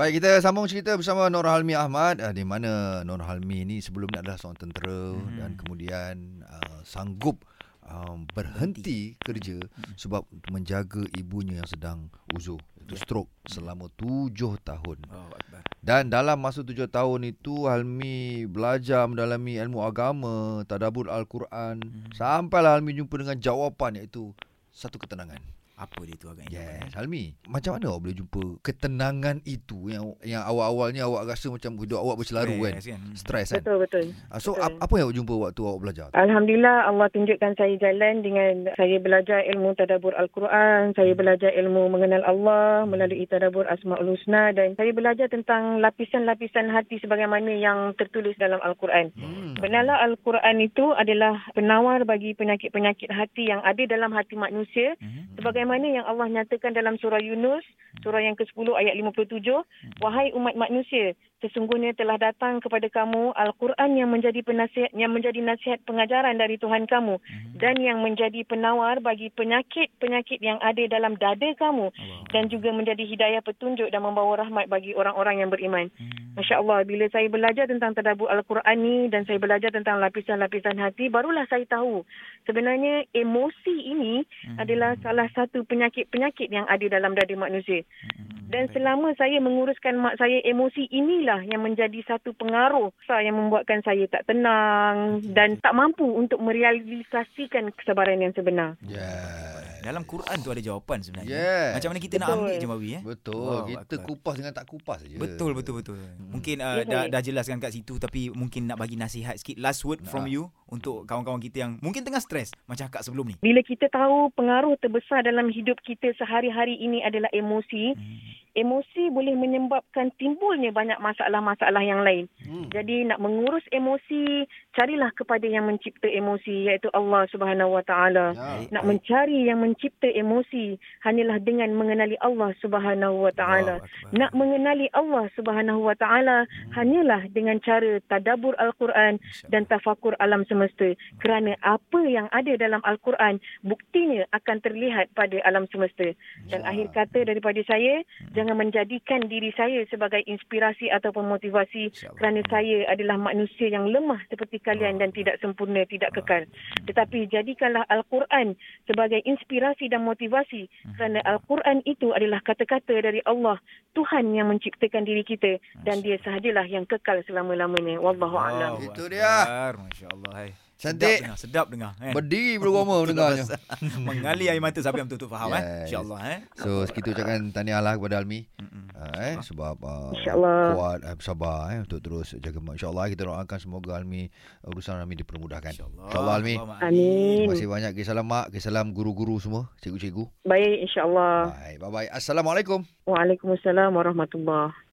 Baik, kita sambung cerita bersama Nur Halmi Ahmad uh, di mana Nur Halmi ni sebelum ni adalah seorang tentera hmm. dan kemudian uh, sanggup um, berhenti kerja hmm. sebab menjaga ibunya yang sedang uzur itu yeah. stroke selama tujuh tahun. Oh, dan dalam masa tujuh tahun itu Halmi belajar mendalami ilmu agama, tadabbur al-Quran hmm. sampailah Halmi jumpa dengan jawapan iaitu satu ketenangan apa dia tu agaknya yes. Halmi macam mana awak boleh jumpa ketenangan itu yang yang awal-awalnya awak rasa macam hidup awak berselaru kan? kan stres kan betul betul ah, so betul. apa yang awak jumpa waktu awak belajar alhamdulillah Allah tunjukkan saya jalan dengan saya belajar ilmu tadabbur al-Quran saya hmm. belajar ilmu mengenal Allah melalui tadabbur asmaul husna dan saya belajar tentang lapisan-lapisan hati sebagaimana yang tertulis dalam al-Quran hmm. benarlah al-Quran itu adalah penawar bagi penyakit-penyakit hati yang ada dalam hati manusia hmm. Sebagaimana yang Allah nyatakan dalam surah Yunus, surah yang ke-10 ayat 57, wahai umat manusia, sesungguhnya telah datang kepada kamu Al-Quran yang menjadi penasihat yang menjadi nasihat pengajaran dari Tuhan kamu dan yang menjadi penawar bagi penyakit-penyakit yang ada dalam dada kamu dan juga menjadi hidayah petunjuk dan membawa rahmat bagi orang-orang yang beriman. Masya Allah, bila saya belajar tentang tadabbur Al-Quran ni dan saya belajar tentang lapisan-lapisan hati, barulah saya tahu sebenarnya emosi ini adalah salah satu penyakit-penyakit yang ada dalam dada manusia. Dan selama saya menguruskan mak saya, emosi inilah yang menjadi satu pengaruh yang membuatkan saya tak tenang dan tak mampu untuk merealisasikan kesabaran yang sebenar. Yeah. Dalam Quran tu ada jawapan sebenarnya. Yeah. Macam mana kita betul. nak ambil je Mawi eh? Betul. Oh, kita akal. kupas dengan tak kupas saja. Betul betul betul. Hmm. Mungkin uh, dah dah jelaskan kat situ tapi mungkin nak bagi nasihat sikit last word nah. from you untuk kawan-kawan kita yang mungkin tengah stres macam akak sebelum ni. Bila kita tahu pengaruh terbesar dalam hidup kita sehari-hari ini adalah emosi, hmm emosi boleh menyebabkan timbulnya banyak masalah-masalah yang lain. Hmm. Jadi nak mengurus emosi, carilah kepada yang mencipta emosi iaitu Allah Subhanahu Wa Taala. Ya. Nak mencari yang mencipta emosi hanyalah dengan mengenali Allah Subhanahu Wa Taala. Nak mengenali Allah Subhanahu Wa Taala hmm. hanyalah dengan cara tadabbur Al-Quran dan tafakur alam semesta. Kerana apa yang ada dalam Al-Quran buktinya akan terlihat pada alam semesta. Dan ya. akhir kata daripada saya, hmm jangan menjadikan diri saya sebagai inspirasi ataupun motivasi kerana saya adalah manusia yang lemah seperti kalian dan tidak sempurna, tidak kekal. Tetapi jadikanlah Al-Quran sebagai inspirasi dan motivasi hmm. kerana Al-Quran itu adalah kata-kata dari Allah, Tuhan yang menciptakan diri kita dan dia sahajalah yang kekal selama-lamanya. Wallahu a'lam. Itu dia. Masya-Allah. Cantik. Sedap dengar, sedap dengar. Kan? Berdiri bulu roma mendengarnya. Mengalir air mata siapa yang betul-betul faham. Eh? Yes. Eh? InsyaAllah. Eh? So, kita ucapkan tahniah lah kepada Almi. Uh, eh, sebab uh, kuat, eh, sabar eh, untuk terus jaga mak. InsyaAllah kita doakan semoga Almi, urusan Almi dipermudahkan. InsyaAllah. InsyaAllah Almi. Amin. Terima kasih banyak. Kisah salam mak, kisah salam guru-guru semua, cikgu-cikgu. Baik, insyaAllah. Baik, bye-bye. Assalamualaikum. Waalaikumsalam warahmatullahi